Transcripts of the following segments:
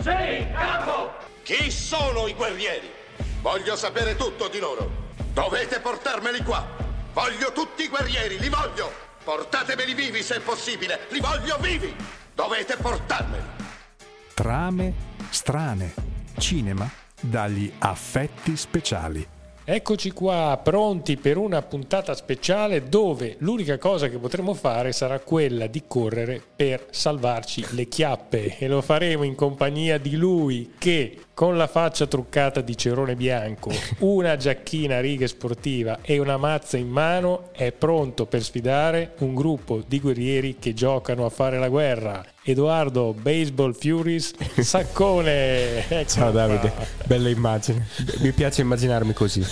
Sì, capo! Chi sono i guerrieri? Voglio sapere tutto di loro. Dovete portarmeli qua. Voglio tutti i guerrieri, li voglio. Portatemeli vivi se è possibile. Li voglio vivi. Dovete portarmeli. Trame strane. Cinema dagli affetti speciali. Eccoci qua, pronti per una puntata speciale dove l'unica cosa che potremo fare sarà quella di correre per salvarci le chiappe. E lo faremo in compagnia di lui che con la faccia truccata di cerone bianco, una giacchina a righe sportiva e una mazza in mano è pronto per sfidare un gruppo di guerrieri che giocano a fare la guerra. Edoardo Baseball Furies Saccone. Ecco Ciao Davide, qua. bella immagine. Mi piace immaginarmi così.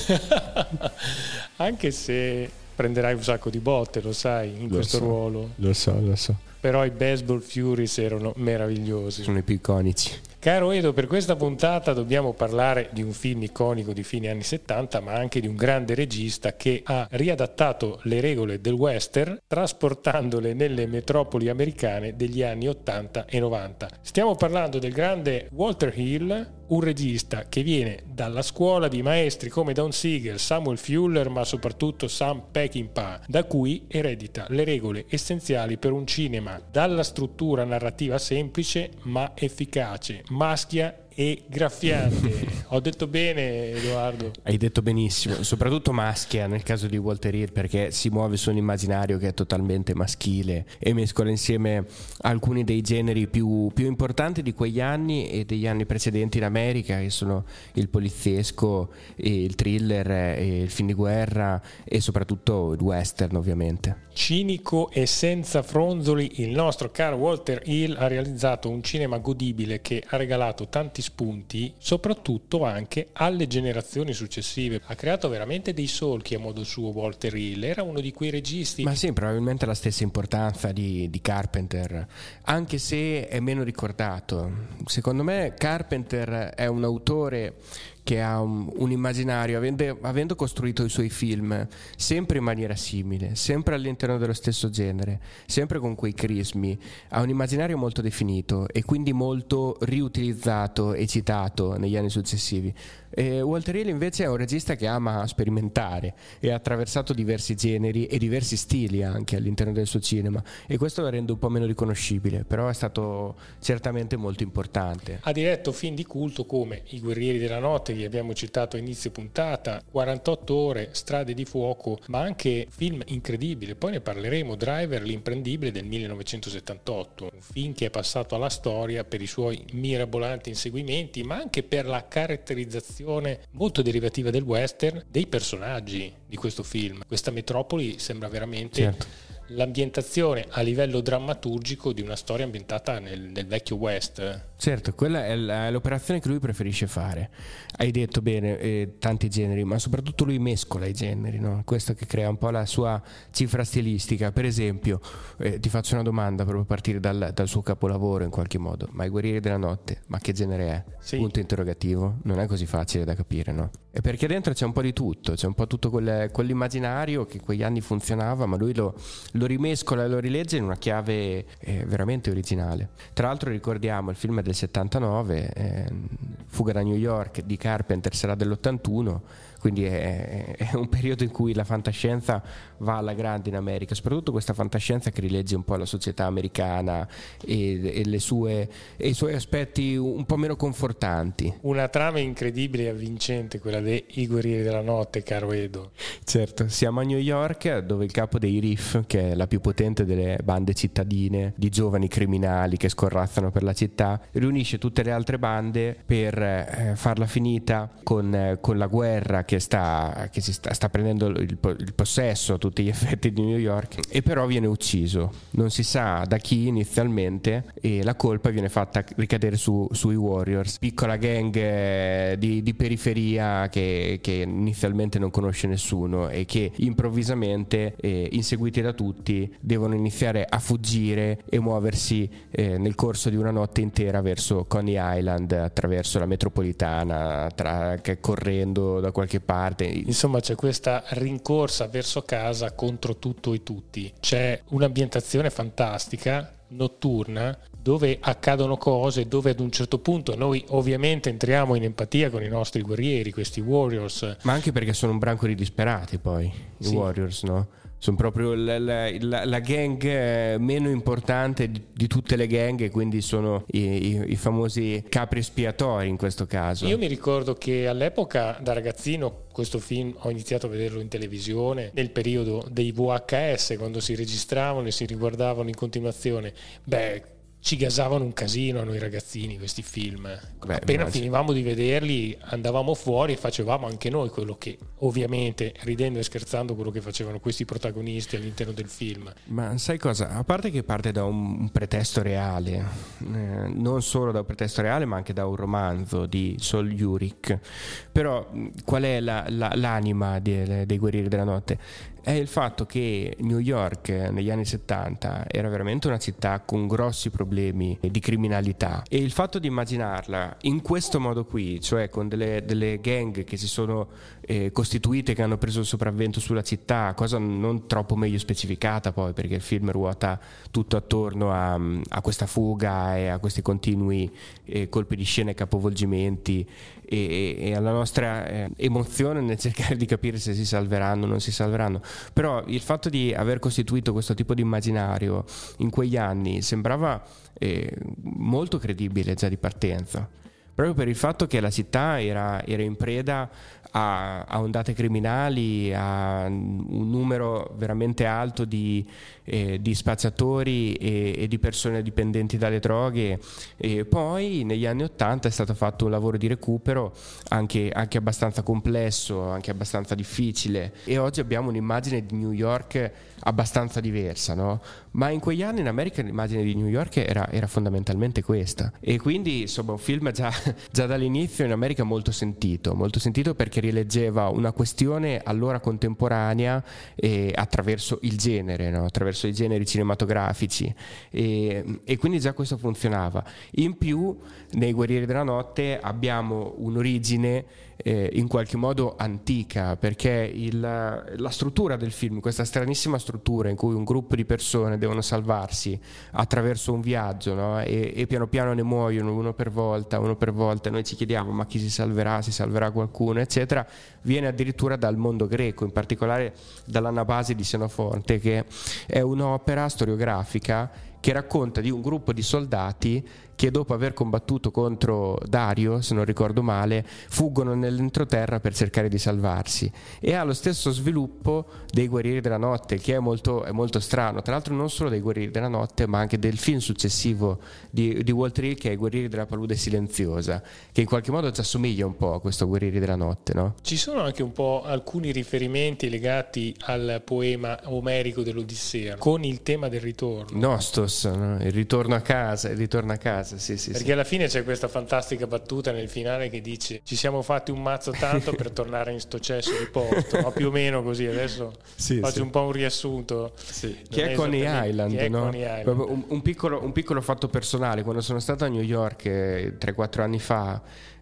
Anche se prenderai un sacco di botte, lo sai, in lo questo so, ruolo. Lo so, lo so. Però i Baseball Furies erano meravigliosi. Sono i più iconici. Caro Edo, per questa puntata dobbiamo parlare di un film iconico di fine anni 70, ma anche di un grande regista che ha riadattato le regole del western trasportandole nelle metropoli americane degli anni 80 e 90. Stiamo parlando del grande Walter Hill, un regista che viene dalla scuola di maestri come Don Siegel, Samuel Fuller, ma soprattutto Sam Peckinpah, da cui eredita le regole essenziali per un cinema. Dalla struttura narrativa semplice ma efficace, maschia e graffiante. Ho detto bene, Edoardo. Hai detto benissimo, soprattutto maschia nel caso di Walter Hill perché si muove su un immaginario che è totalmente maschile e mescola insieme alcuni dei generi più, più importanti di quegli anni e degli anni precedenti in America, che sono il poliziesco, il thriller, il film di guerra e soprattutto il western, ovviamente. Cinico e senza fronzoli, il nostro caro Walter Hill ha realizzato un cinema godibile che ha regalato tanti spunti, soprattutto anche alle generazioni successive. Ha creato veramente dei solchi a modo suo Walter Hill, era uno di quei registi. Ma sì, probabilmente la stessa importanza di, di Carpenter, anche se è meno ricordato. Secondo me Carpenter è un autore che ha un, un immaginario, avendo, avendo, costruito i suoi film sempre in maniera simile, sempre all'interno dello stesso genere, sempre con quei crismi, ha un immaginario molto definito e quindi molto riutilizzato e citato negli anni successivi. E Walter Hill invece è un regista che ama sperimentare e ha attraversato diversi generi e diversi stili anche all'interno del suo cinema e questo lo rende un po' meno riconoscibile, però è stato certamente molto importante. Ha diretto film di culto come I guerrieri della notte che abbiamo citato a inizio puntata, 48 ore, Strade di fuoco, ma anche film incredibili, poi ne parleremo, Driver l'imprendibile del 1978, un film che è passato alla storia per i suoi mirabolanti inseguimenti, ma anche per la caratterizzazione molto derivativa del western dei personaggi di questo film. Questa metropoli sembra veramente certo. L'ambientazione a livello drammaturgico di una storia ambientata nel, nel vecchio West. Certo, quella è l'operazione che lui preferisce fare. Hai detto bene, eh, tanti generi, ma soprattutto lui mescola i generi, no? questo che crea un po' la sua cifra stilistica. Per esempio, eh, ti faccio una domanda proprio a partire dal, dal, suo capolavoro in qualche modo, ma i guerrieri della notte, ma che genere è? Sì. Punto interrogativo, non è così facile da capire, no? E perché dentro c'è un po' di tutto, c'è un po' tutto quel, quell'immaginario che quegli anni funzionava, ma lui lo, lo rimescola e lo rilegge in una chiave eh, veramente originale. Tra l'altro ricordiamo il film del 79, eh, Fuga da New York di Carpenter sarà dell'81 quindi è, è, un periodo in cui la fantascienza va alla grande in America, soprattutto questa fantascienza che rilegge un po' la società americana e, e, sue, e, i suoi aspetti un po' meno confortanti. Una trama incredibile e avvincente, quella dei guerrieri della notte, caro Edo. Certo, siamo a New York dove il capo dei Riff, che è la più potente delle bande cittadine di giovani criminali che scorrazzano per la città, riunisce tutte le altre bande per eh, farla finita con, eh, con la guerra che, sta, che sta, sta, prendendo il, il, possesso a tutti gli effetti di New York e però viene ucciso. Non si sa da chi inizialmente e la colpa viene fatta ricadere su, sui Warriors, piccola gang eh, di, di periferia che, che, inizialmente non conosce nessuno e che improvvisamente, eh, inseguiti da tutti, devono iniziare a fuggire e muoversi eh, nel corso di una notte intera verso Coney Island attraverso la metropolitana, tra, correndo da qualche qualche parte. Insomma c'è questa rincorsa verso casa contro tutto e tutti. C'è un'ambientazione fantastica notturna dove accadono cose, dove ad un certo punto noi ovviamente entriamo in empatia con i nostri guerrieri, questi warriors. Ma anche perché sono un branco di disperati poi, i sì. warriors, no? Sono proprio la, la, la, la, gang eh, meno importante di, di, tutte le gang quindi sono i, i, i, famosi capri espiatori in questo caso. Io mi ricordo che all'epoca da ragazzino questo film ho iniziato a vederlo in televisione nel periodo dei VHS quando si registravano e si riguardavano in continuazione. Beh, ci gasavano un casino a noi ragazzini questi film. Beh, Appena immagino. finivamo di vederli andavamo fuori e facevamo anche noi quello che ovviamente ridendo e scherzando quello che facevano questi protagonisti all'interno del film. Ma sai cosa? A parte che parte da un pretesto reale, eh, non solo da un pretesto reale ma anche da un romanzo di Sol Yurik, però qual è la, la, l'anima dei, dei guerrieri della notte? È il fatto che New York negli anni 70 era veramente una città con grossi problemi di criminalità. E il fatto di immaginarla in questo modo qui, cioè con delle, delle gang che si sono eh, costituite, che hanno preso il sopravvento sulla città, cosa non troppo meglio specificata poi perché il film ruota tutto attorno a, a questa fuga e a questi continui eh, colpi di scena e capovolgimenti e, e alla nostra eh, emozione nel cercare di capire se si salveranno o non si salveranno. Però il fatto di aver costituito questo tipo di immaginario in quegli anni sembrava eh, molto credibile già di partenza proprio per il fatto che la città era, era in preda a, a, ondate criminali, a un numero veramente alto di, eh, di spazzatori e, e, di persone dipendenti dalle droghe. E poi negli anni Ottanta è stato fatto un lavoro di recupero anche, anche, abbastanza complesso, anche abbastanza difficile e oggi abbiamo un'immagine di New York abbastanza diversa, no? ma in quegli anni in America l'immagine di New York era, era fondamentalmente questa e quindi insomma un film già, già dall'inizio in America molto sentito, molto sentito perché rileggeva una questione allora contemporanea eh, attraverso il genere, no? attraverso i generi cinematografici e, e, quindi già questo funzionava. In più nei Guerrieri della Notte abbiamo un'origine eh, in qualche modo antica perché il, la struttura del film, questa stranissima struttura in cui un gruppo di persone devono salvarsi attraverso un viaggio no? e, e, piano piano ne muoiono uno per volta, uno per volta, noi ci chiediamo ma chi si salverà, si salverà qualcuno, eccetera, viene addirittura dal mondo greco, in particolare dall'Anabasi di Senofonte, che è un'opera storiografica che racconta di un gruppo di soldati che dopo aver combattuto contro Dario, se non ricordo male, fuggono nell'entroterra per cercare di salvarsi e ha lo stesso sviluppo dei Guerrieri della Notte, che è molto, è molto strano, tra l'altro non solo dei Guerrieri della Notte, ma anche del film successivo di, di Walter Hill che è I Guerrieri della Palude Silenziosa, che in qualche modo ci assomiglia un po' a questo Guerrieri della Notte, no? Ci sono anche un po' alcuni riferimenti legati al poema omerico dell'Odissea, con il tema del ritorno. Nostos, no? il ritorno a casa, il ritorno a casa casa, sì, sì. Perché sì. alla fine c'è questa fantastica battuta nel finale che dice ci siamo fatti un mazzo tanto per tornare in sto cesso di porto, ma più o meno così. Adesso sì, faccio un po' un riassunto. Che è Coney Island, è no? Island. Un, un, piccolo, un, piccolo, fatto personale, quando sono stato a New York eh, 3-4 anni fa,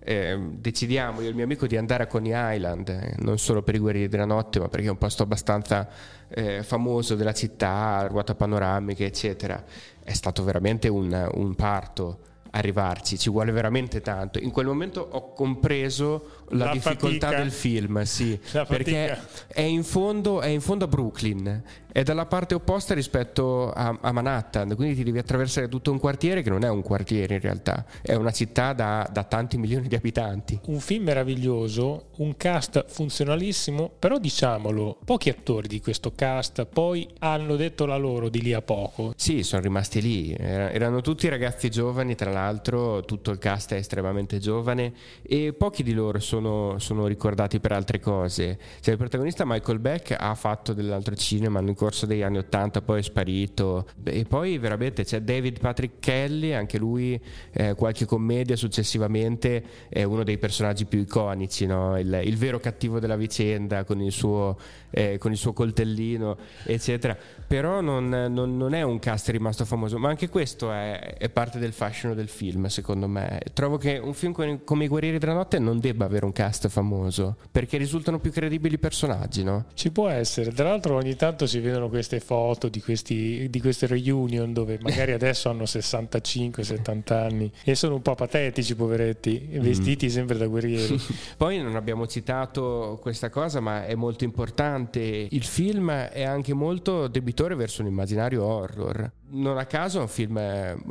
eh, decidiamo io e il mio amico di andare a Coney Island, eh, non solo per i guerrieri della notte, ma perché è un posto abbastanza eh, famoso della città, ruota panoramiche, eccetera. È stato veramente un, un parto arrivarci, ci vuole veramente tanto. In quel momento ho compreso la, la difficoltà fatica. del film, sì, perché è in, fondo, è in, fondo, a Brooklyn, è dalla parte opposta rispetto a, a, Manhattan, quindi ti devi attraversare tutto un quartiere che non è un quartiere in realtà, è una città da, da tanti milioni di abitanti. Un film meraviglioso, un cast funzionalissimo, però diciamolo, pochi attori di questo cast poi hanno detto la loro di lì a poco. Sì, sono rimasti lì, erano tutti ragazzi giovani, tra l'altro tutto il cast è estremamente giovane e pochi di loro sono sono, sono, ricordati per altre cose. Cioè, il protagonista Michael Beck ha fatto dell'altro cinema nel corso degli anni Ottanta, poi è sparito. E poi veramente c'è David Patrick Kelly, anche lui eh, qualche commedia successivamente è uno dei personaggi più iconici, no? il, il, vero cattivo della vicenda con il suo, eh, con il suo coltellino, eccetera. Però non, non, non, è un cast rimasto famoso, ma anche questo è, è parte del fascino del film, secondo me. Trovo che un film come I Guerrieri della Notte non debba avere un cast famoso, perché risultano più credibili i personaggi, no? Ci può essere. Tra l'altro ogni tanto si vedono queste foto di, questi, di queste reunion dove magari adesso hanno 65-70 anni e sono un po' patetici, poveretti, mm. vestiti mm. sempre da guerrieri. Poi non abbiamo citato questa cosa, ma è molto importante. Il film è anche molto debitore verso un immaginario horror. Non a caso è un film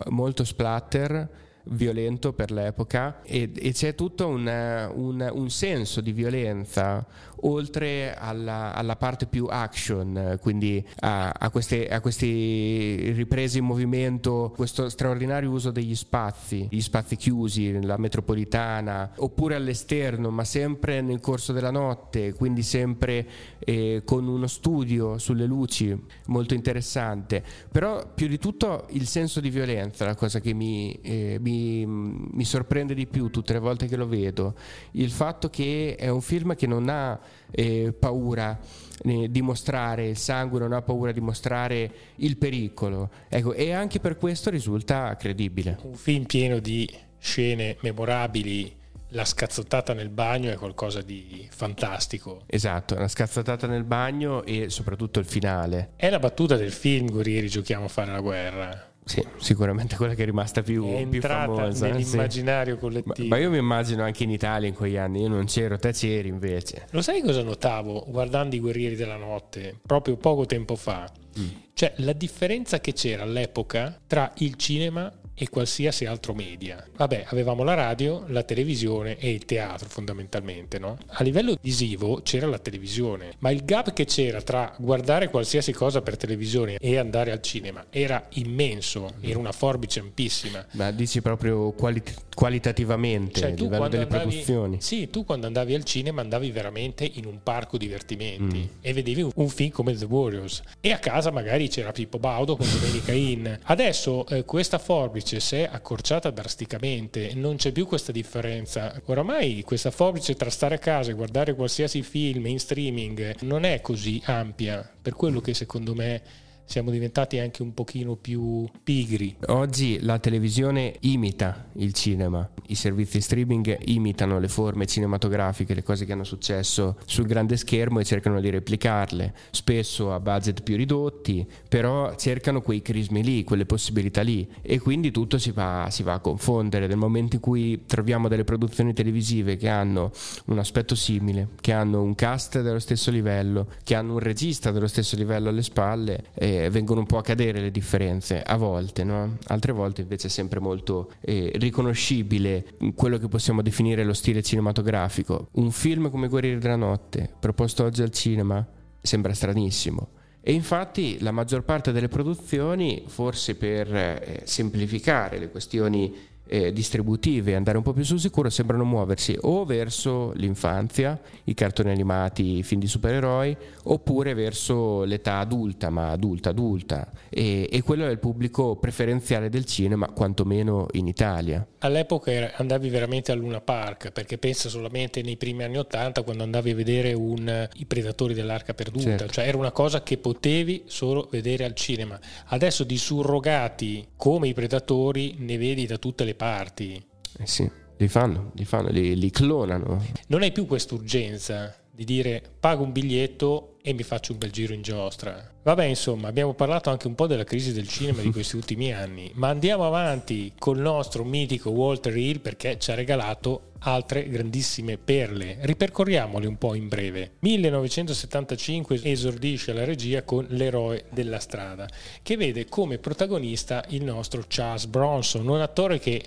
molto splatter violento per l'epoca e, e c'è tutto un, un, un, senso di violenza oltre alla, alla parte più action, quindi a, a, queste, a queste riprese in movimento, questo straordinario uso degli spazi, gli spazi chiusi, la metropolitana, oppure all'esterno, ma sempre nel corso della notte, quindi sempre eh, con uno studio sulle luci molto interessante. Però più di tutto il senso di violenza, la cosa che mi, eh, mi, mi sorprende di più tutte le volte che lo vedo, il fatto che è un film che non ha eh, paura eh, di mostrare il sangue, non ha paura di mostrare il pericolo. Ecco, e anche per questo risulta credibile. Un film pieno di scene memorabili. La scazzottata nel bagno è qualcosa di fantastico. Esatto, la scazzottata nel bagno e soprattutto il finale. È la battuta del film Guerrieri giochiamo a fare la guerra. Sì, sicuramente quella che è rimasta più, è più famosa. nell'immaginario sì. collettivo. Ma, ma, io mi immagino anche in Italia in quegli anni, io non c'ero, te c'eri invece. Lo sai cosa notavo guardando i Guerrieri della Notte proprio poco tempo fa? Mm. Cioè la differenza che c'era all'epoca tra il cinema e qualsiasi altro media. Vabbè, avevamo la radio, la televisione e il teatro fondamentalmente, no? A livello visivo c'era la televisione, ma il gap che c'era tra guardare qualsiasi cosa per televisione e andare al cinema era immenso, era una forbice ampissima. Ma dici proprio qualit- qualitativamente cioè, a livello delle andavi, produzioni? Sì, tu quando andavi al cinema andavi veramente in un parco divertimenti mm. e vedevi un film come The Warriors e a casa magari c'era Pippo Baudo con Domenica In. Adesso eh, questa forbice forbice si è accorciata drasticamente, non c'è più questa differenza. Oramai questa forbice tra stare a casa e guardare qualsiasi film in streaming non è così ampia, per quello che secondo me siamo diventati anche un pochino più pigri. Oggi la televisione imita il cinema, i servizi streaming imitano le forme cinematografiche, le cose che hanno successo sul grande schermo e cercano di replicarle, spesso a budget più ridotti, però cercano quei crismi lì, quelle possibilità lì e quindi tutto si va, si va a confondere. Nel momento in cui troviamo delle produzioni televisive che hanno un aspetto simile, che hanno un cast dello stesso livello, che hanno un regista dello stesso livello alle spalle, eh, vengono un po' a cadere le differenze a volte, no? altre volte invece è sempre molto eh, riconoscibile quello che possiamo definire lo stile cinematografico. Un film come Guerrieri della Notte, proposto oggi al cinema, sembra stranissimo. E infatti la maggior parte delle produzioni, forse per eh, semplificare le questioni eh, distributive e andare un po' più sul sicuro sembrano muoversi o verso l'infanzia, i cartoni animati, i film di supereroi, oppure verso l'età adulta, ma adulta adulta. E, e quello è il pubblico preferenziale del cinema, quantomeno in Italia. All'epoca andavi veramente a Luna Park, perché pensa solamente nei primi anni Ottanta quando andavi a vedere un, I Predatori dell'Arca Perduta, certo. cioè era una cosa che potevi solo vedere al cinema. Adesso di surrogati come i Predatori ne vedi da tutte le parti. Eh sì, li fanno, li fanno, li, li clonano. Non hai più quest'urgenza di dire pago un biglietto e mi faccio un bel giro in giostra. Vabbè, insomma, abbiamo parlato anche un po' della crisi del cinema di questi ultimi anni, ma andiamo avanti col nostro mitico Walter Hill perché ci ha regalato altre grandissime perle. Ripercorriamole un po' in breve. 1975 esordisce la regia con L'eroe della strada, che vede come protagonista il nostro Charles Bronson, un attore che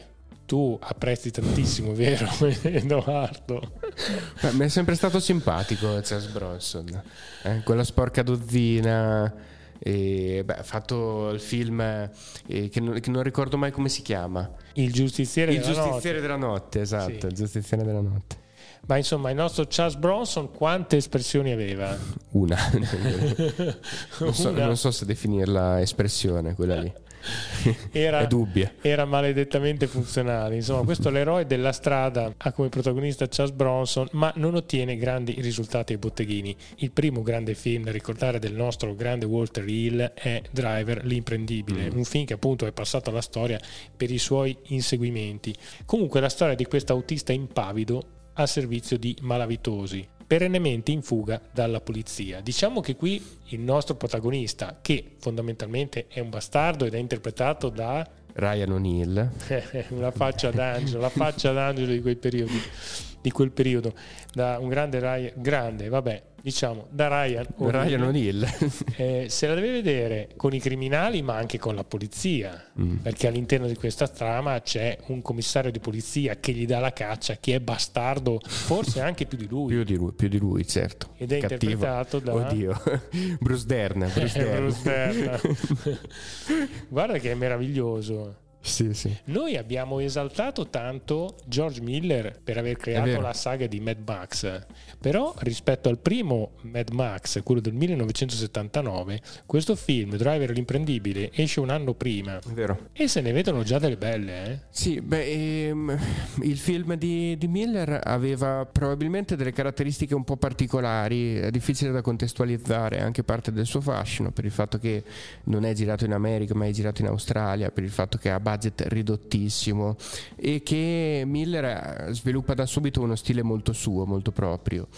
tu apprezzi tantissimo, vero Edoardo? Beh, mi è sempre stato simpatico Charles Bronson, eh, quella sporca dozzina. E, beh, ha fatto il film eh, che, non, che, non, ricordo mai come si chiama. Il giustiziere, il della, giustiziere notte. della notte. esatto, sì. il giustiziere della notte. Ma insomma, il nostro Charles Bronson quante espressioni aveva? Una. non, so, Una. non so se definirla espressione quella lì. Era, era maledettamente funzionale. Insomma, questo è l'eroe della strada, ha come protagonista Charles Bronson, ma non ottiene grandi risultati ai botteghini. Il primo grande film da ricordare del nostro grande Walter Hill è Driver l'imprendibile, mm. un film che appunto è passato alla storia per i suoi inseguimenti. Comunque la storia di questo autista impavido al servizio di malavitosi, perennemente in fuga dalla polizia. Diciamo che qui il nostro protagonista, che fondamentalmente è un bastardo ed è interpretato da Ryan O'Neill, la faccia d'angelo, la faccia d'angelo di quei periodi, di quel periodo, da un grande Ryan, grande, vabbè, diciamo, da Ryan. Ryan O'Neill. eh, se la deve vedere con i criminali ma anche con la polizia, mm. perché all'interno di questa trama c'è un commissario di polizia che gli dà la caccia, che è bastardo, forse anche più di lui. più, di lui più di lui, certo. Ed è Cattivo. interpretato da... Oddio, Bruce Dern. Bruce Dern. Bruce Dern. Guarda che è meraviglioso. Sì, sì. Noi abbiamo esaltato tanto George Miller per aver creato la saga di Mad Max, però rispetto al primo Mad Max, quello del 1979, questo film, Driver l'imprendibile, esce un anno prima. Vero. E se ne vedono già delle belle, eh? Sì, beh, ehm, il film di, di, Miller aveva probabilmente delle caratteristiche un po' particolari, difficile da contestualizzare, anche parte del suo fascino, per il fatto che non è girato in America, ma è girato in Australia, per il fatto che ha budget ridottissimo e che Miller sviluppa da subito uno stile molto suo, molto proprio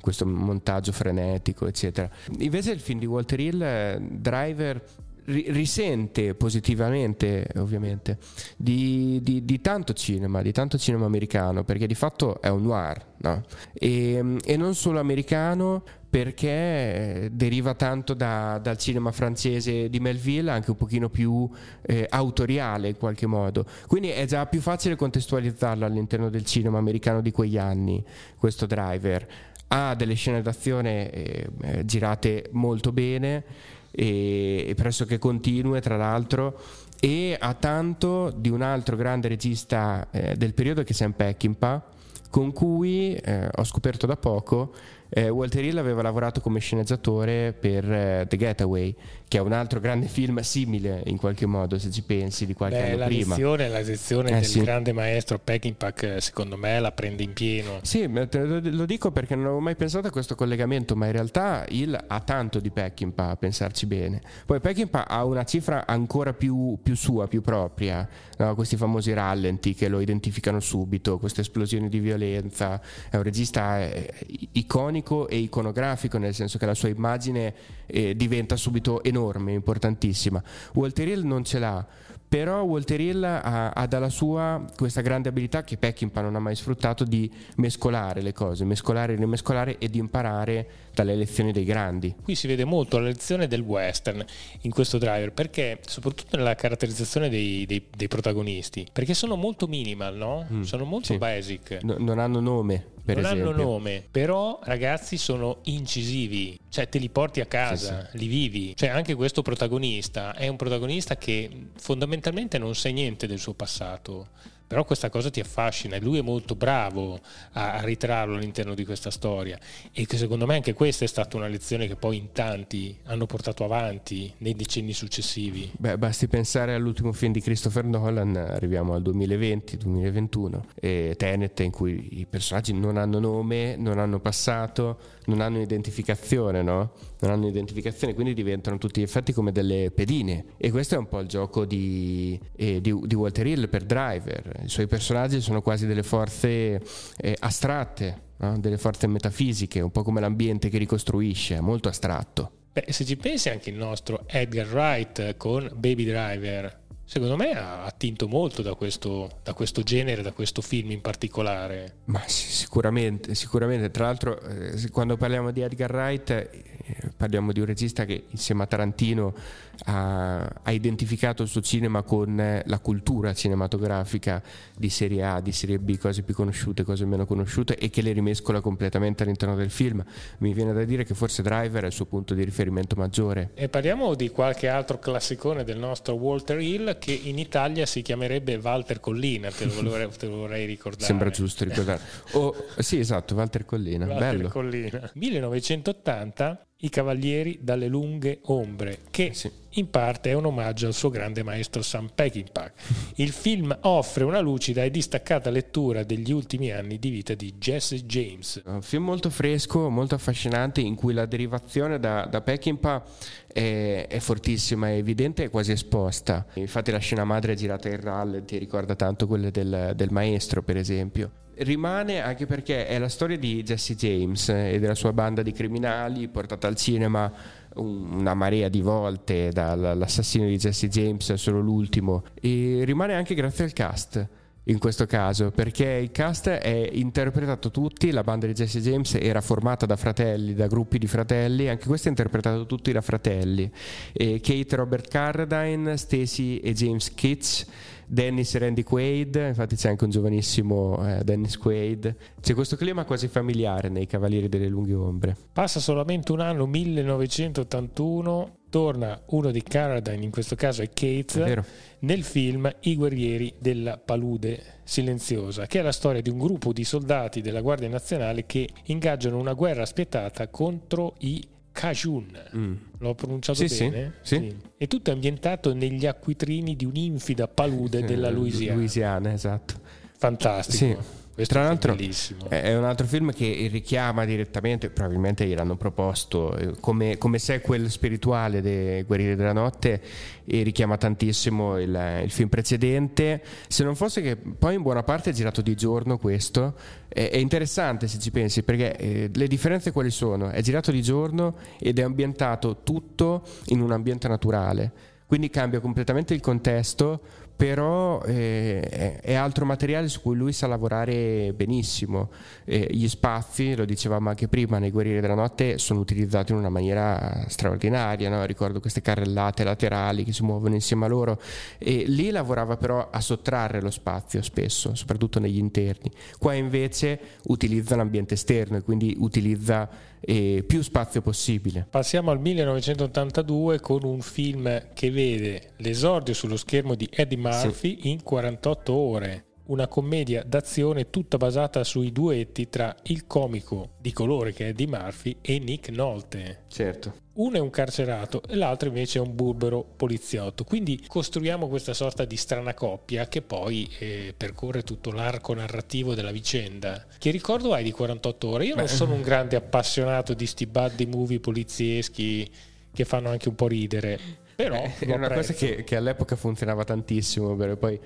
questo montaggio frenetico, eccetera. Invece il film di Walter Hill, Driver, risente positivamente, ovviamente, di, di, di, tanto cinema, di tanto cinema americano, perché di fatto è un noir, no? e, e non solo americano, perché deriva tanto da, dal cinema francese di Melville, anche un pochino più eh, autoriale in qualche modo. Quindi è già più facile contestualizzarlo all'interno del cinema americano di quegli anni, questo driver. Ha delle scene d'azione eh, eh, girate molto bene e, e pressoché continue, tra l'altro e ha tanto di un altro grande regista eh, del periodo che è Sam Peckinpah con cui eh, ho scoperto da poco eh, Walter Hill aveva lavorato come sceneggiatore per eh, The Getaway, che è un altro grande film simile in qualche modo, se ci pensi, di qualche Beh, anno la prima. Lezione, la lezione eh, del sì. grande maestro Peckinpah, secondo me, la prende in pieno. Sì, lo dico perché non avevo mai pensato a questo collegamento, ma in realtà Hill ha tanto di Peckinpah, a pensarci bene. Poi Peckinpah ha una cifra ancora più, più sua, più propria, no? questi famosi rallenti che lo identificano subito, queste esplosioni di violenza. È un regista eh, iconico iconico e iconografico, nel senso che la sua immagine eh, diventa subito enorme, importantissima. Walter Hill non ce l'ha, però Walter Hill ha, ha, dalla sua questa grande abilità che Peckinpah non ha mai sfruttato di mescolare le cose, mescolare e rimescolare e di imparare dalle lezioni dei grandi. Qui si vede molto la lezione del western in questo driver, perché soprattutto nella caratterizzazione dei, dei, dei protagonisti, perché sono molto minimal, no? Mm, sono molto sì. basic. No, non hanno nome. Per non esempio. hanno nome, però ragazzi sono incisivi, cioè te li porti a casa, sì, sì. li vivi. Cioè anche questo protagonista è un protagonista che fondamentalmente non sa niente del suo passato però questa cosa ti affascina e lui è molto bravo a, ritrarlo all'interno di questa storia e che secondo me anche questa è stata una lezione che poi in tanti hanno portato avanti nei decenni successivi. Beh, basti pensare all'ultimo film di Christopher Nolan, arriviamo al 2020-2021, e Tenet in cui i personaggi non hanno nome, non hanno passato, non hanno identificazione, no? Non hanno identificazione, quindi diventano tutti effetti come delle pedine. E questo è un po' il gioco di, eh, di, di Walter Hill per Driver i suoi personaggi sono quasi delle forze eh, astratte, no? delle forze metafisiche, un po' come l'ambiente che ricostruisce, molto astratto. Beh, se ci pensi anche il nostro Edgar Wright con Baby Driver, secondo me ha attinto molto da questo, da questo, genere, da questo film in particolare. Ma sicuramente, sicuramente. Tra l'altro, eh, quando parliamo di Edgar Wright, parliamo di un regista che insieme a Tarantino ha, ha, identificato il suo cinema con eh, la cultura cinematografica di serie A, di serie B, cose più conosciute, cose meno conosciute e che le rimescola completamente all'interno del film. Mi viene da dire che forse Driver è il suo punto di riferimento maggiore. E parliamo di qualche altro classicone del nostro Walter Hill che in Italia si chiamerebbe Walter Collina, te lo vorrei, te lo vorrei ricordare. Sembra giusto ricordare. Oh, sì, esatto, Walter Collina. Walter Bello. Collina. 1980 i Cavalieri dalle lunghe ombre, che sì. In parte è un omaggio al suo grande maestro Sam Peckinpah. Il film offre una lucida e distaccata lettura degli ultimi anni di vita di Jesse James. Un film molto fresco, molto affascinante, in cui la derivazione da, da Peckinpah è, è, fortissima, è evidente e quasi esposta. Infatti la scena madre girata in RAL, ti ricorda tanto quelle del, del maestro, per esempio rimane anche perché è la storia di Jesse James e della sua banda di criminali portata al cinema una marea di volte dall'assassino di Jesse James, solo l'ultimo, e rimane anche grazie al cast in questo caso perché il cast è interpretato tutti, la banda di Jesse James era formata da fratelli, da gruppi di fratelli, anche questo è interpretato tutti da fratelli, e Kate Robert Carradine, Stacy e James Kitts Dennis e Randy Quaid, infatti c'è anche un giovanissimo eh, Dennis Quaid. C'è questo clima quasi familiare nei Cavalieri delle Lunghe Ombre. Passa solamente un anno, 1981, torna uno di Carradine, in questo caso è Kate, nel film I guerrieri della palude silenziosa, che è la storia di un gruppo di soldati della Guardia Nazionale che ingaggiano una guerra spietata contro i Cajun. Mm. L'ho pronunciato sì, bene? Sì, sì. E tutto è ambientato negli acquitrini di un'infida palude della Louisiana. Louisiana, esatto. Fantastico. Sì. Questo Tra l'altro è un altro film che richiama direttamente, probabilmente gliel'hanno proposto, eh, come, come sequel spirituale dei Guerrieri della Notte e richiama tantissimo il, il, film precedente, se non fosse che poi in buona parte è girato di giorno questo, è, è interessante se ci pensi perché eh, le differenze quali sono? È girato di giorno ed è ambientato tutto in un ambiente naturale, quindi cambia completamente il contesto però eh, è altro materiale su cui lui sa lavorare benissimo. Eh, gli spazi, lo dicevamo anche prima, nei Guerrieri della Notte sono utilizzati in una maniera straordinaria, no? ricordo queste carrellate laterali che si muovono insieme a loro e lì lavorava però a sottrarre lo spazio spesso, soprattutto negli interni. Qua invece utilizza l'ambiente esterno e quindi utilizza più spazio possibile. Passiamo al 1982 con un film che vede l'esordio sullo schermo di Eddie Murphy sì. in 48 ore una commedia d'azione tutta basata sui duetti tra il comico di colore che è Eddie Murphy e Nick Nolte. Certo. Uno è un carcerato e l'altro invece è un burbero poliziotto. Quindi costruiamo questa sorta di strana coppia che poi eh, percorre tutto l'arco narrativo della vicenda. Che ricordo hai di 48 ore? Io non sono un grande appassionato di sti buddy movie polizieschi che fanno anche un po' ridere. Però eh, è una cosa che, che, all'epoca funzionava tantissimo, poi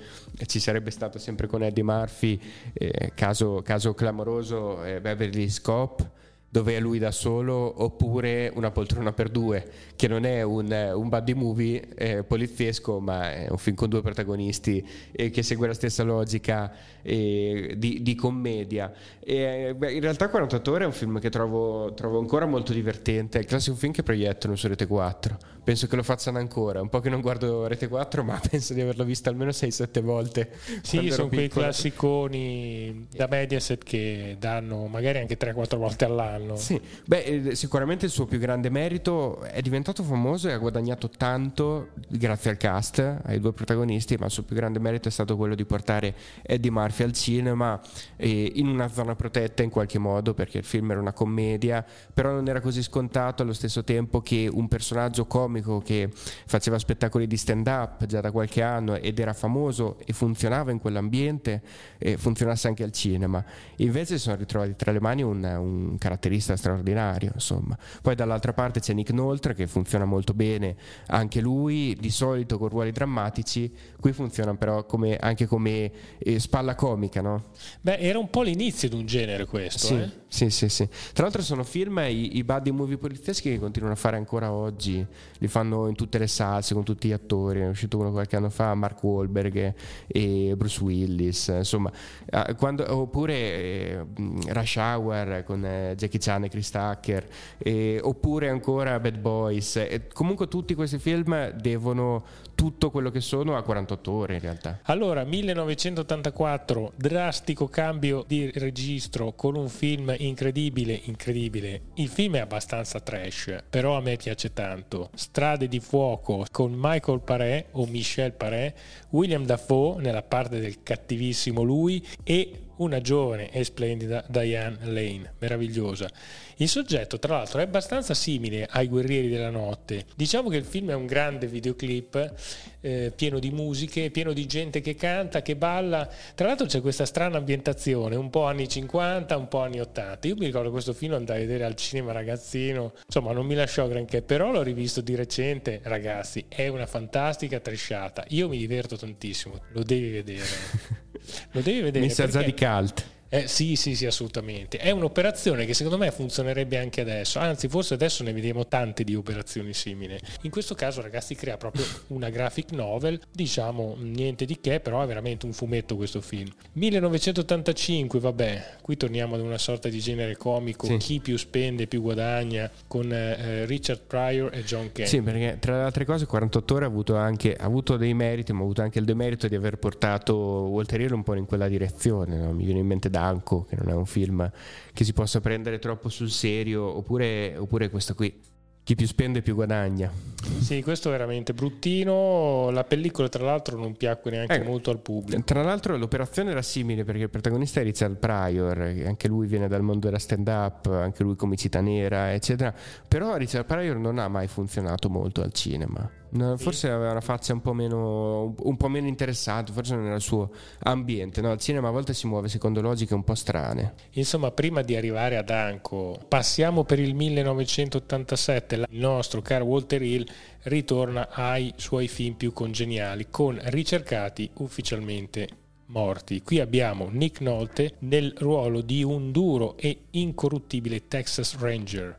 ci sarebbe stato sempre con Eddie Murphy, eh, caso, caso, clamoroso, eh, Beverly Scop dove è lui da solo oppure una poltrona per due che non è un, un buddy movie eh, poliziesco ma è un film con due protagonisti eh, che segue la stessa logica eh, di, di, commedia. E, beh, in realtà 48 ore è un film che trovo, trovo, ancora molto divertente. È il classico film che proiettano su Rete 4 penso che lo facciano ancora. Un po' che non guardo Rete 4 ma penso di averlo visto almeno 6-7 volte sì sono quei classiconi da Mediaset che danno magari anche 3-4 volte all'anno anno. Sì, beh, eh, sicuramente il suo più grande merito è diventato famoso e ha guadagnato tanto grazie al cast, ai due protagonisti, ma il suo più grande merito è stato quello di portare Eddie Murphy al cinema eh, in una zona protetta in qualche modo, perché il film era una commedia, però non era così scontato allo stesso tempo che un personaggio comico che faceva spettacoli di stand-up già da qualche anno ed era famoso e funzionava in quell'ambiente, eh, funzionasse anche al cinema. Invece si sono ritrovati tra le mani un, un carattere batterista straordinario, insomma. Poi dall'altra parte c'è Nick Nolte che funziona molto bene, anche lui, di solito con ruoli drammatici, qui funziona però come, anche come eh, spalla comica, no? Beh, era un po' l'inizio di un genere questo, sì, eh? sì, sì, sì. Tra l'altro sono film, i, i buddy movie polizieschi che continuano a fare ancora oggi, li fanno in tutte le salse con tutti gli attori, è uscito uno qualche anno fa, Mark Wahlberg e Bruce Willis, insomma, ah, quando, oppure eh, Rush Hour con eh, Jackie Chris Tucker, eh, oppure ancora Bad Boys. E comunque tutti questi film devono tutto quello che sono a 48 ore in realtà. Allora, 1984, drastico cambio di registro con un film incredibile, incredibile. Il film è abbastanza trash, però a me piace tanto. Strade di fuoco con Michael Paré o Michel Paré, William Dafoe nella parte del cattivissimo lui e una giovane e splendida Diane Lane, meravigliosa. Il soggetto, tra l'altro, è abbastanza simile ai Guerrieri della Notte. Diciamo che il film è un grande videoclip eh, pieno di musiche, pieno di gente che canta, che balla. Tra l'altro c'è questa strana ambientazione, un po' anni 50, un po' anni 80. Io mi ricordo questo film andai a vedere al cinema ragazzino, insomma non mi lasciò granché, però l'ho rivisto di recente, ragazzi, è una fantastica tresciata. Io mi diverto tantissimo, lo devi vedere. Lo devi vedere. Mi sa perché... di cult. Eh, sì, sì, sì, assolutamente. È un'operazione che secondo me funzionerebbe anche adesso, anzi forse adesso ne vediamo tante di operazioni simili. In questo caso ragazzi crea proprio una graphic novel, diciamo niente di che, però è veramente un fumetto questo film. 1985, vabbè, qui torniamo ad una sorta di genere comico, sì. chi più spende più guadagna, con eh, Richard Pryor e John Kennedy. Sì, perché tra le altre cose 48 ore ha avuto, anche, ha avuto dei meriti, ma ha avuto anche il demerito di aver portato Walter Hill un po' in quella direzione, no? mi viene in mente da stanco, che non è un film che si possa prendere troppo sul serio, oppure, oppure questo qui. Chi più spende più guadagna. Sì, questo è veramente bruttino. La pellicola, tra l'altro, non piacque neanche eh, molto al pubblico. Tra l'altro, l'operazione era simile perché il protagonista è Richard Pryor, anche lui viene dal mondo della stand-up, anche lui comicità nera, eccetera. Però Richard Pryor non ha mai funzionato molto al cinema. No, forse aveva una faccia un po' meno, un po meno interessante, forse non era il suo ambiente. No? Il cinema a volte si muove secondo logiche un po' strane. Insomma, prima di arrivare ad Anco, passiamo per il 1987. Il nostro caro Walter Hill ritorna ai suoi film più congeniali, con ricercati ufficialmente morti. Qui abbiamo Nick Nolte nel ruolo di un duro e incorruttibile Texas Ranger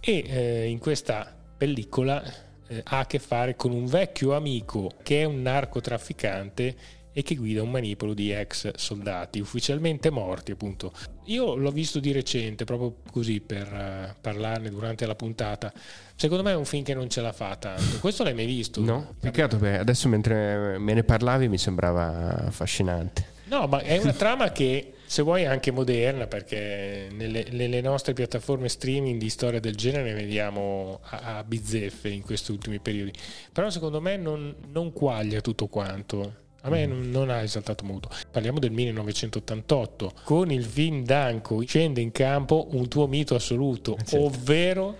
e eh, in questa pellicola eh, ha a che fare con un vecchio amico che è un narcotrafficante e che guida un manipolo di ex soldati ufficialmente morti appunto. Io l'ho visto di recente proprio così per uh, parlarne durante la puntata. Secondo me è un film che non ce la fa tanto. Questo l'hai mai visto? no, peccato perché adesso mentre me ne parlavi mi sembrava affascinante. No ma è una trama che se vuoi anche moderna, perché nelle, nelle, nostre piattaforme streaming di storia del genere ne vediamo a, a bizzeffe in questi ultimi periodi. Però secondo me non, non quaglia tutto quanto. A me non, non, ha esaltato molto. Parliamo del 1988. Con il film Danko scende in campo un tuo mito assoluto, eh, certo. ovvero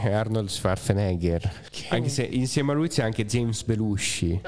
Arnold Schwarzenegger. Anche se insieme a lui c'è anche James Belushi.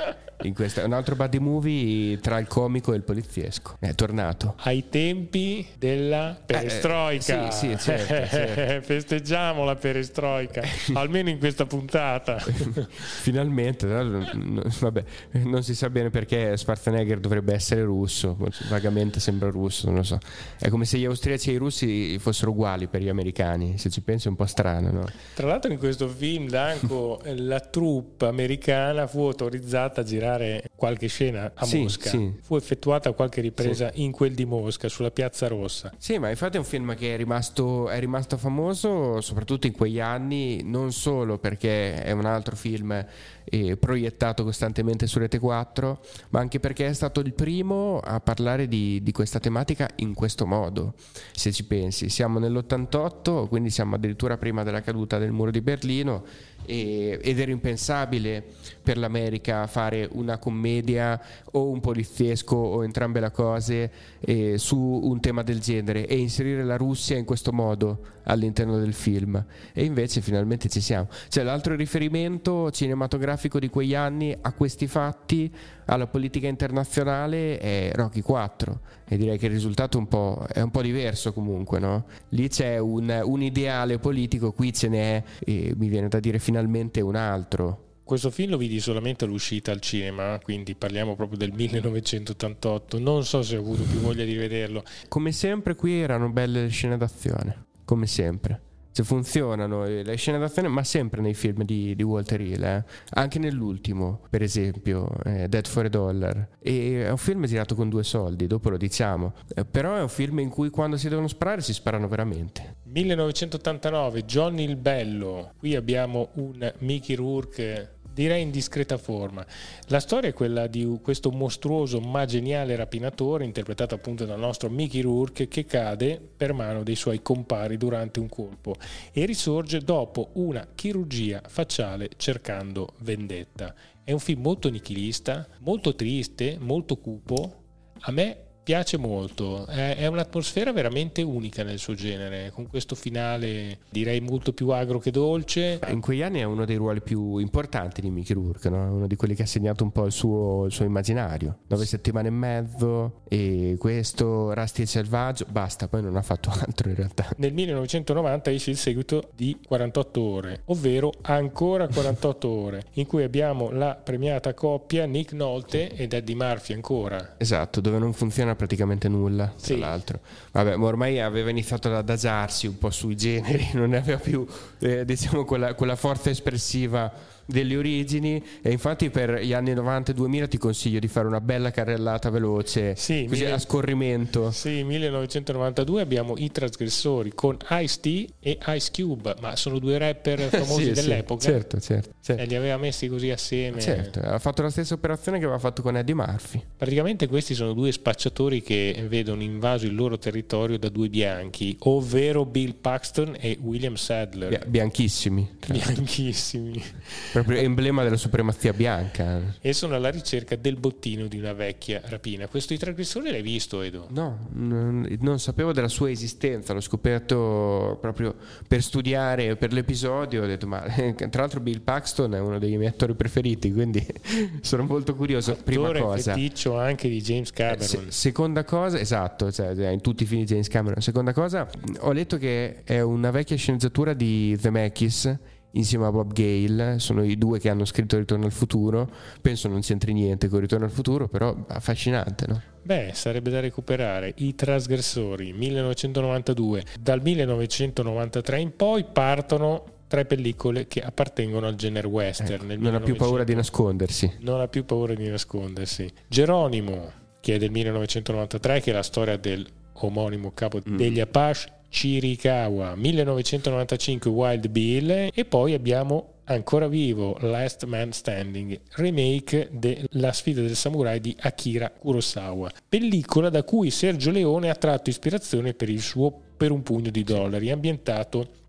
In questa, un altro buddy movie tra il comico e il poliziesco. È tornato. Ai tempi della perestroica. Eh, sì, sì, certo, certo. Festeggiamo la perestroica, almeno in questa puntata. Finalmente, vabbè, non si sa bene perché Schwarzenegger dovrebbe essere russo, vagamente sembra russo, non lo so. È come se gli austriaci e i russi fossero uguali per gli americani, se ci pensi è un po' strano, no? Tra l'altro in questo film, Danko, la troupe americana fu autorizzata a girare girare qualche scena a sì, Mosca. Sì. Fu effettuata qualche ripresa sì. in quel di Mosca, sulla Piazza Rossa. Sì, ma infatti è un film che è rimasto, è rimasto famoso soprattutto in quegli anni, non solo perché è un altro film eh, proiettato costantemente su Rete 4, ma anche perché è stato il primo a parlare di, di questa tematica in questo modo, se ci pensi. Siamo nell'88, quindi siamo addirittura prima della caduta del muro di Berlino ed era impensabile per l'America fare una commedia o un poliziesco o entrambe le cose eh, su un tema del genere e inserire la Russia in questo modo all'interno del film e invece finalmente ci siamo. Cioè l'altro riferimento cinematografico di quegli anni a questi fatti, alla politica internazionale è Rocky 4 e direi che il risultato un è un po' diverso comunque, no? Lì c'è un, un ideale politico, qui ce n'è, e mi viene da dire finalmente un altro. Questo film lo vidi solamente all'uscita al cinema, quindi parliamo proprio del 1988. Non so se ho avuto più voglia di vederlo. Come sempre, qui erano belle le scene d'azione come sempre. Cioè funzionano le scene d'azione, ma sempre nei film di, di Walter Hill, eh? anche nell'ultimo, per esempio, eh, Dead for a Dollar. E è un film girato con due soldi, dopo lo diciamo. Eh, però è un film in cui quando si devono sparare si sparano veramente. 1989, Johnny il Bello. Qui abbiamo un Mickey Rourke direi in discreta forma. La storia è quella di questo mostruoso ma geniale rapinatore, interpretato appunto dal nostro Mickey Rourke, che cade per mano dei suoi compari durante un colpo e risorge dopo una chirurgia facciale cercando vendetta. È un film molto nichilista, molto triste, molto cupo. A me piace molto, è, è, un'atmosfera veramente unica nel suo genere, con questo finale direi molto più agro che dolce. In quegli anni è uno dei ruoli più importanti di Mickey Rourke, no? uno di quelli che ha segnato un po' il suo, il suo immaginario. Nove settimane e mezzo e questo Rasti e Selvaggio, basta, poi non ha fatto altro in realtà. Nel 1990 esce il seguito di 48 ore, ovvero ancora 48 ore, in cui abbiamo la premiata coppia Nick Nolte ed Eddie Murphy ancora. Esatto, dove non funziona praticamente nulla, tra sì. l'altro. Vabbè, ma ormai aveva iniziato ad adagiarsi un po' sui generi, non aveva più eh, diciamo quella, quella forza espressiva delle origini. E infatti per gli anni 90 e 2000 ti consiglio di fare una bella carrellata veloce sì, così mille... a scorrimento. sì 1992 abbiamo i trasgressori con Ice-T e Ice Cube ma sono due rapper famosi sì, dell'epoca. sì, certo, certo, certo. e li aveva messi così assieme. Certo ha fatto la stessa operazione che aveva fatto con Eddie Murphy. Praticamente questi sono due spacciatori che vedono invaso il loro territorio da due bianchi ovvero Bill Paxton e William Sadler. Bianchissimi bianchissimi proprio emblema della supremazia bianca. E sono alla ricerca del bottino di una vecchia rapina. Questo i trasgressori l'hai visto, Edo? No, non, non, sapevo della sua esistenza, l'ho scoperto proprio per studiare per l'episodio. Ho detto, ma tra l'altro Bill Paxton è uno dei miei attori preferiti, quindi sono molto curioso. Attore Prima cosa. feticcio anche di James Cameron. Se, seconda cosa, esatto, cioè, in tutti i film di James Cameron. Seconda cosa, ho letto che è una vecchia sceneggiatura di The Zemeckis insieme a Bob Gale, sono i due che hanno scritto Ritorno al futuro, penso non c'entri niente con Ritorno al futuro, però affascinante, no? Beh, sarebbe da recuperare I trasgressori 1992. Dal 1993 in poi partono tre pellicole che appartengono al genere western. Ecco, non ha più paura di nascondersi. Non ha più paura di nascondersi. Geronimo, che è del 1993, che è la storia del omonimo capo mm. degli Apache Chirikawa 1995 Wild Bill e poi abbiamo ancora vivo Last Man Standing, remake della sfida del samurai di Akira Kurosawa, pellicola da cui Sergio Leone ha tratto ispirazione per il suo Per un pugno di dollari, ambientato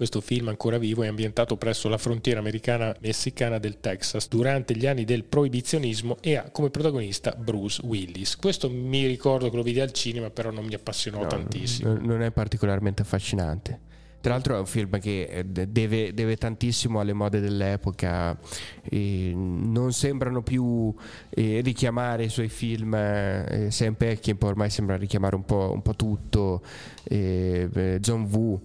questo film ancora vivo è ambientato presso la frontiera americana-messicana del Texas durante gli anni del proibizionismo e ha come protagonista Bruce Willis. Questo mi ricordo che lo vidi al cinema, però non mi appassionò no, tantissimo. Non è particolarmente affascinante. Tra l'altro è un film che eh, deve, deve tantissimo alle mode dell'epoca, e non sembrano più eh, richiamare i suoi film, eh, Sam Peckinpah ormai sembra richiamare un po', un po tutto, eh, John Woo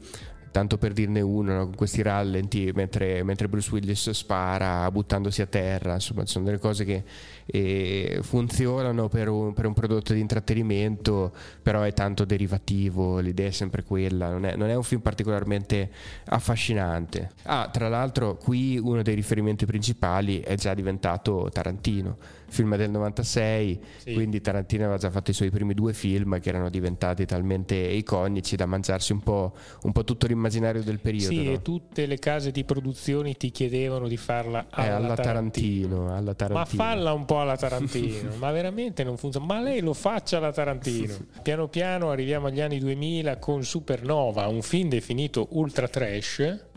tanto per dirne uno, no? con questi rallenti mentre, mentre, Bruce Willis spara buttandosi a terra, insomma sono delle cose che eh, funzionano per un, per un, prodotto di intrattenimento, però è tanto derivativo, l'idea è sempre quella, non è, non è un film particolarmente affascinante. Ah, tra l'altro qui uno dei riferimenti principali è già diventato Tarantino film del 96, sì. quindi Tarantino aveva già fatto i suoi primi due film che erano diventati talmente iconici da mangiarsi un po', un po tutto l'immaginario del periodo. Sì, no? e tutte le case di produzioni ti chiedevano di farla alla, eh, alla Tarantino. Tarantino, alla Tarantino. Ma falla un po' alla Tarantino, ma veramente non funziona. Ma lei lo faccia alla Tarantino. Piano piano arriviamo agli anni 2000 con Supernova, un film definito ultra trash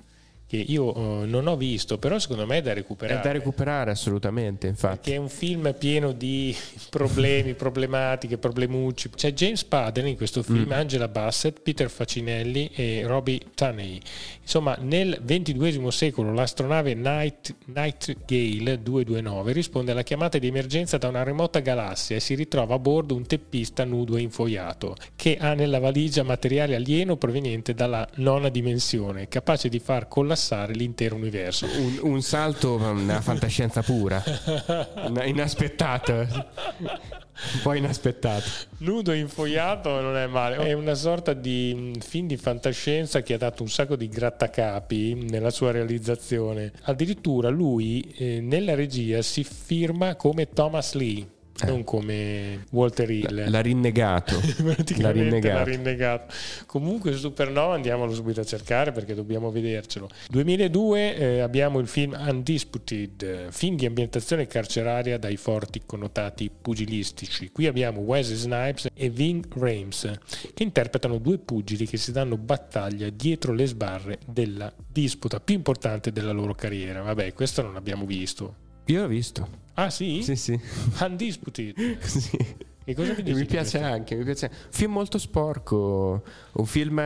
che io uh, non ho visto, però secondo me è da recuperare. È da recuperare assolutamente, infatti. Perché è un film pieno di problemi, problematiche, problemucci. C'è James Paden in questo film, mm. Angela Bassett, Peter Facinelli e Robbie Tunney. Insomma, nel XXII secolo l'astronave Night, Nightgale 229 risponde alla chiamata di emergenza da una remota galassia e si ritrova a bordo un teppista nudo e infoiato che ha nella valigia materiale alieno proveniente dalla nona dimensione, capace di far collassare collassare l'intero universo. Un, un salto nella fantascienza pura, inaspettato. Un po' inaspettato. Nudo infoiato non è male. È una sorta di mm, film di fantascienza che ha dato un sacco di grattacapi nella sua realizzazione. Addirittura lui eh, nella regia si firma come Thomas Lee eh. non come Walter Hill. L'ha rinnegato. l'ha rinnegato. l'ha rinnegato. Comunque Supernova andiamolo subito a cercare perché dobbiamo vedercelo. 2002 eh, abbiamo il film Undisputed, film di ambientazione carceraria dai forti connotati pugilistici. Qui abbiamo Wesley Snipes e Ving Rames che interpretano due pugili che si danno battaglia dietro le sbarre della disputa più importante della loro carriera. Vabbè, questo non abbiamo visto. Io l'ho visto. Ah sì? Sì, sì. Undisputed. sì. E cosa mi dici? Mi piace anche, mi piace. Un film molto sporco, un film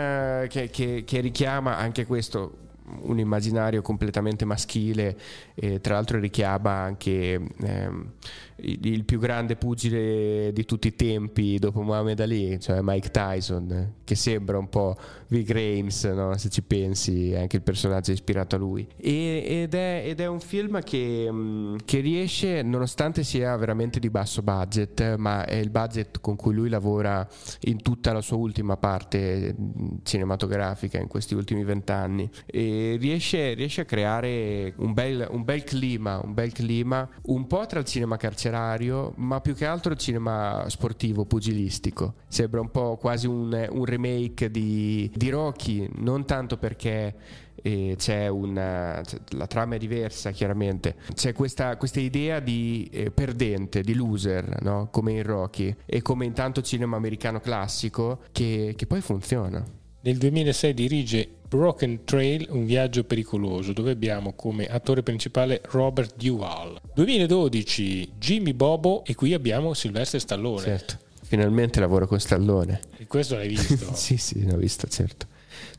che, che, che richiama anche questo un immaginario completamente maschile e tra l'altro richiama anche ehm, il, più grande pugile di tutti i tempi dopo Muhammad Ali, cioè Mike Tyson, che sembra un po' Vic Rames, no? se ci pensi, è anche il personaggio ispirato a lui. E, ed, è, ed, è, un film che, mm, che, riesce, nonostante sia veramente di basso budget, ma è il budget con cui lui lavora in tutta la sua ultima parte mm, cinematografica in questi ultimi vent'anni, e riesce, riesce a creare un bel, un bel clima, un bel clima un po' tra il cinema carcerario letterario, ma più che altro cinema sportivo, pugilistico. Sembra un po' quasi un, un remake di, di, Rocky, non tanto perché eh, c'è una, la trama è diversa chiaramente, c'è questa, questa idea di eh, perdente, di loser, no? come in Rocky e come in tanto cinema americano classico che, che poi funziona. Nel 2006 dirige Broken Trail, un viaggio pericoloso, dove abbiamo come attore principale Robert Duvall. 2012 Jimmy Bobo e qui abbiamo Silvestre Stallone. Certo, finalmente lavoro con Stallone. E questo l'hai visto? sì, sì, l'ho visto, certo.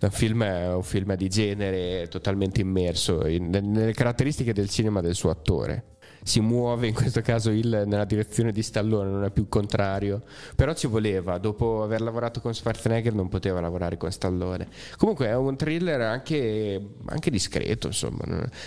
Un film, un film di genere totalmente immerso in, nelle caratteristiche del cinema del suo attore si muove in questo caso il, nella direzione di Stallone, non è più il contrario. Però ci voleva, dopo aver lavorato con Schwarzenegger non poteva lavorare con Stallone. Comunque è un thriller anche, anche discreto, insomma.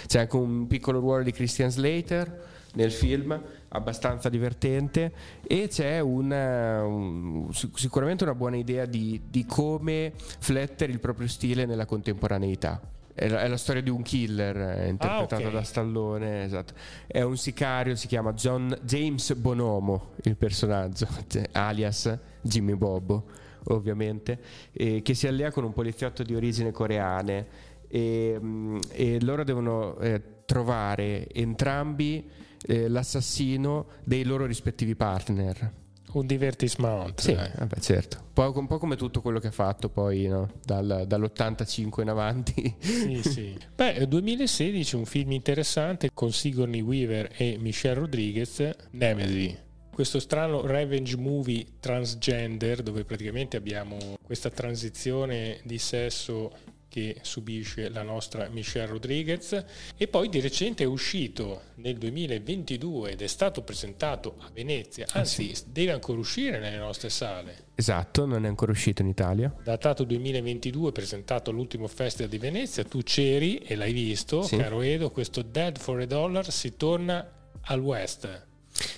C'è anche un piccolo ruolo di Christian Slater nel film, abbastanza divertente e c'è una, un, sicuramente una buona idea di, di come flettere il proprio stile nella contemporaneità. È la, è la, storia di un killer eh, interpretato ah, okay. da Stallone. Esatto. È un sicario, si chiama John James Bonomo, il personaggio, alias Jimmy Bobo, ovviamente, e, che si allea con un poliziotto di origine coreane. E, mm, e loro devono eh, trovare entrambi eh, l'assassino dei loro rispettivi partner un divertissement. Sì, vabbè, certo. Poi, un po' come tutto quello che ha fatto poi no? Dal, dall'85 in avanti. Sì, sì. Beh, 2016 un film interessante con Sigourney Weaver e Michelle Rodriguez, Nemesis. Questo strano revenge movie transgender dove praticamente abbiamo questa transizione di sesso che subisce la nostra Michelle Rodriguez e poi di recente è uscito nel 2022 ed è stato presentato a Venezia, ah, anzi sì. deve ancora uscire nelle nostre sale. Esatto, non è ancora uscito in Italia. Datato 2022, presentato all'ultimo festival di Venezia, tu c'eri e l'hai visto, sì. caro Edo, questo Dead for a Dollar si torna al West.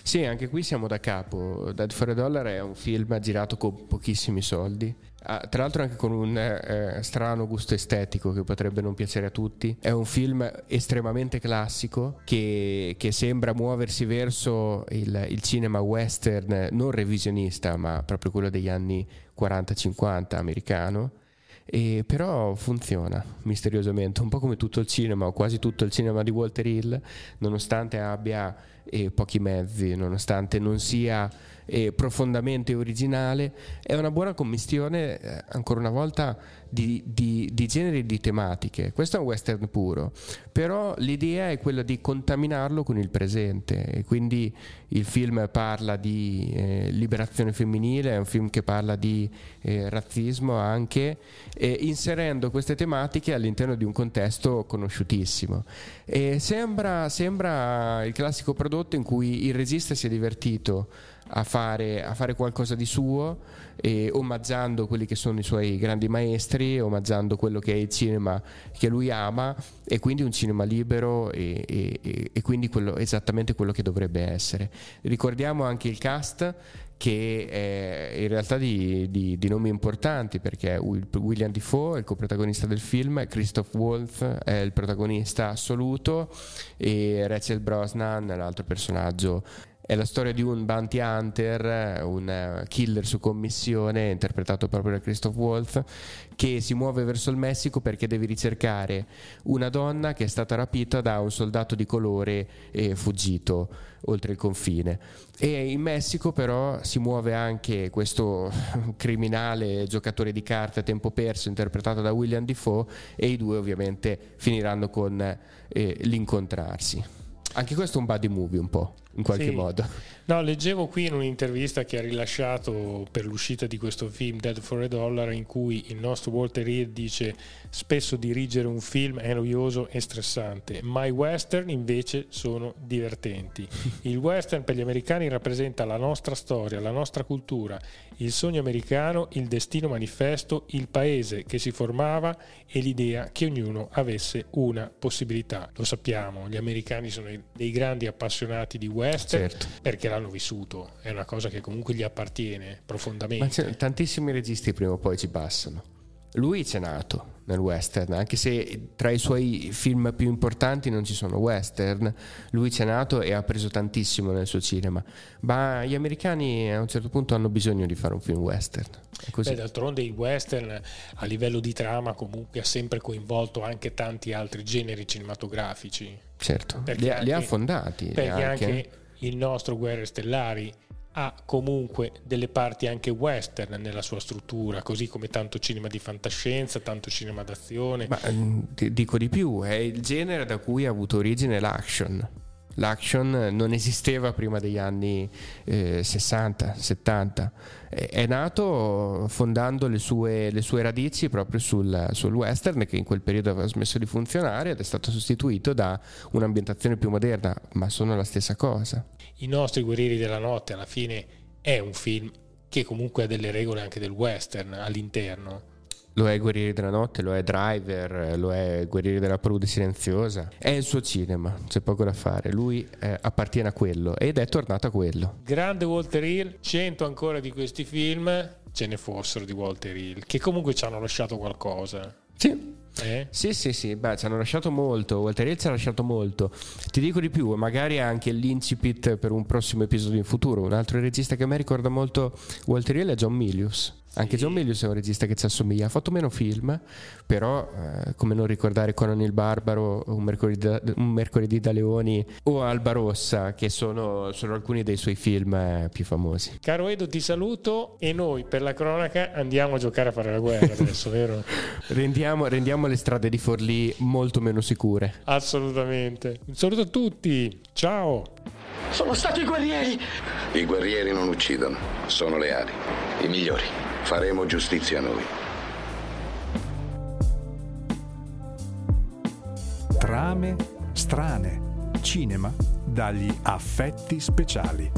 Sì, anche qui siamo da capo. Dead for a Dollar è un film girato con pochissimi soldi Ah, tra l'altro anche con un eh, strano gusto estetico che potrebbe non piacere a tutti. È un film estremamente classico che, che sembra muoversi verso il, il, cinema western non revisionista, ma proprio quello degli anni 40-50 americano. E però funziona misteriosamente, un po' come tutto il cinema o quasi tutto il cinema di Walter Hill, nonostante abbia eh, pochi mezzi, nonostante non sia e profondamente originale, è una buona commistione, eh, ancora una volta, di, di, di generi e di tematiche. Questo è un western puro, però l'idea è quella di contaminarlo con il presente e quindi il film parla di eh, liberazione femminile, è un film che parla di eh, razzismo anche, inserendo queste tematiche all'interno di un contesto conosciutissimo. Sembra, sembra il classico prodotto in cui il regista si è divertito a fare, a fare qualcosa di suo, e omaggiando quelli che sono i suoi grandi maestri, omaggiando quello che è il cinema che lui ama e quindi un cinema libero e, e, e quindi quello, esattamente quello che dovrebbe essere. Ricordiamo anche il cast che è in realtà di, di, di, nomi importanti perché William Defoe è il coprotagonista del film, Christoph Waltz è il protagonista assoluto e Rachel Brosnan è l'altro personaggio È la storia di un bounty hunter, un killer su commissione, interpretato proprio da Christoph Waltz, che si muove verso il Messico perché deve ricercare una donna che è stata rapita da un soldato di colore e fuggito oltre il confine. E in Messico però si muove anche questo criminale giocatore di carte a tempo perso interpretato da William Defoe e i due ovviamente finiranno con eh, l'incontrarsi. Anche questo è un buddy movie un po', in qualche Sì. modo. No, leggevo qui in un'intervista che ha rilasciato per l'uscita di questo film Dead for a Dollar in cui il nostro Walter Hill dice spesso dirigere un film è noioso e stressante, ma i western invece sono divertenti. Il western per gli americani rappresenta la nostra storia, la nostra cultura, il sogno americano, il destino manifesto, il paese che si formava e l'idea che ognuno avesse una possibilità. Lo sappiamo, gli americani sono dei grandi appassionati di western Certo. perché l'hanno vissuto, è una cosa che comunque gli appartiene profondamente. Ma tantissimi registi prima o poi ci passano. Lui c'è nato nel western, anche se tra i suoi film più importanti non ci sono western, lui c'è nato e ha preso tantissimo nel suo cinema. Ma gli americani a un certo punto hanno bisogno di fare un film western. Beh, d'altronde il western a livello di trama comunque ha sempre coinvolto anche tanti altri generi cinematografici. certo, li ha, li ha fondati. Perché anche. anche il nostro Guerre Stellari ha comunque delle parti anche western nella sua struttura, così come tanto cinema di fantascienza, tanto cinema d'azione. Ma mm, dico di più, è il genere da cui ha avuto origine l'action. L'action non esisteva prima degli anni eh, 60, 70. È, nato fondando le sue, le sue radici proprio sul, sul western che in quel periodo aveva smesso di funzionare ed è stato sostituito da un'ambientazione più moderna, ma sono la stessa cosa. I nostri Guerrieri della Notte alla fine è un film che comunque ha delle regole anche del western all'interno. Lo è Guerrieri della Notte, lo è Driver, lo è Guerrieri della Palude Silenziosa. È il suo cinema, c'è poco da fare. Lui eh, appartiene a quello ed è tornato a quello. Grande Walter Hill, 100 ancora di questi film ce ne fossero di Walter Hill, che comunque ci hanno lasciato qualcosa. Sì. eh? Sì, sì, sì, beh, ci hanno lasciato molto. Walter Hill ci ha lasciato molto. Ti dico di più, magari anche l'incipit per un prossimo episodio in futuro. Un altro regista che a me ricorda molto Walter Hill è John Milius. Anche John Milius è un regista che ci assomiglia. Ha fatto meno film, però, eh, come non ricordare Conan il Barbaro, un mercoledì, da, un Mercoledì da Leoni o Alba Rossa, che sono, sono alcuni dei suoi film eh, più famosi. Caro Edo, ti saluto e noi per la cronaca andiamo a giocare a fare la guerra adesso, vero? Rendiamo, rendiamo le strade di Forlì molto meno sicure. Assolutamente. Un saluto a tutti, ciao! Sono stati i guerrieri! I guerrieri non uccidono, sono leali. I migliori. Faremo giustizia noi. Trame strane. Cinema dagli affetti speciali.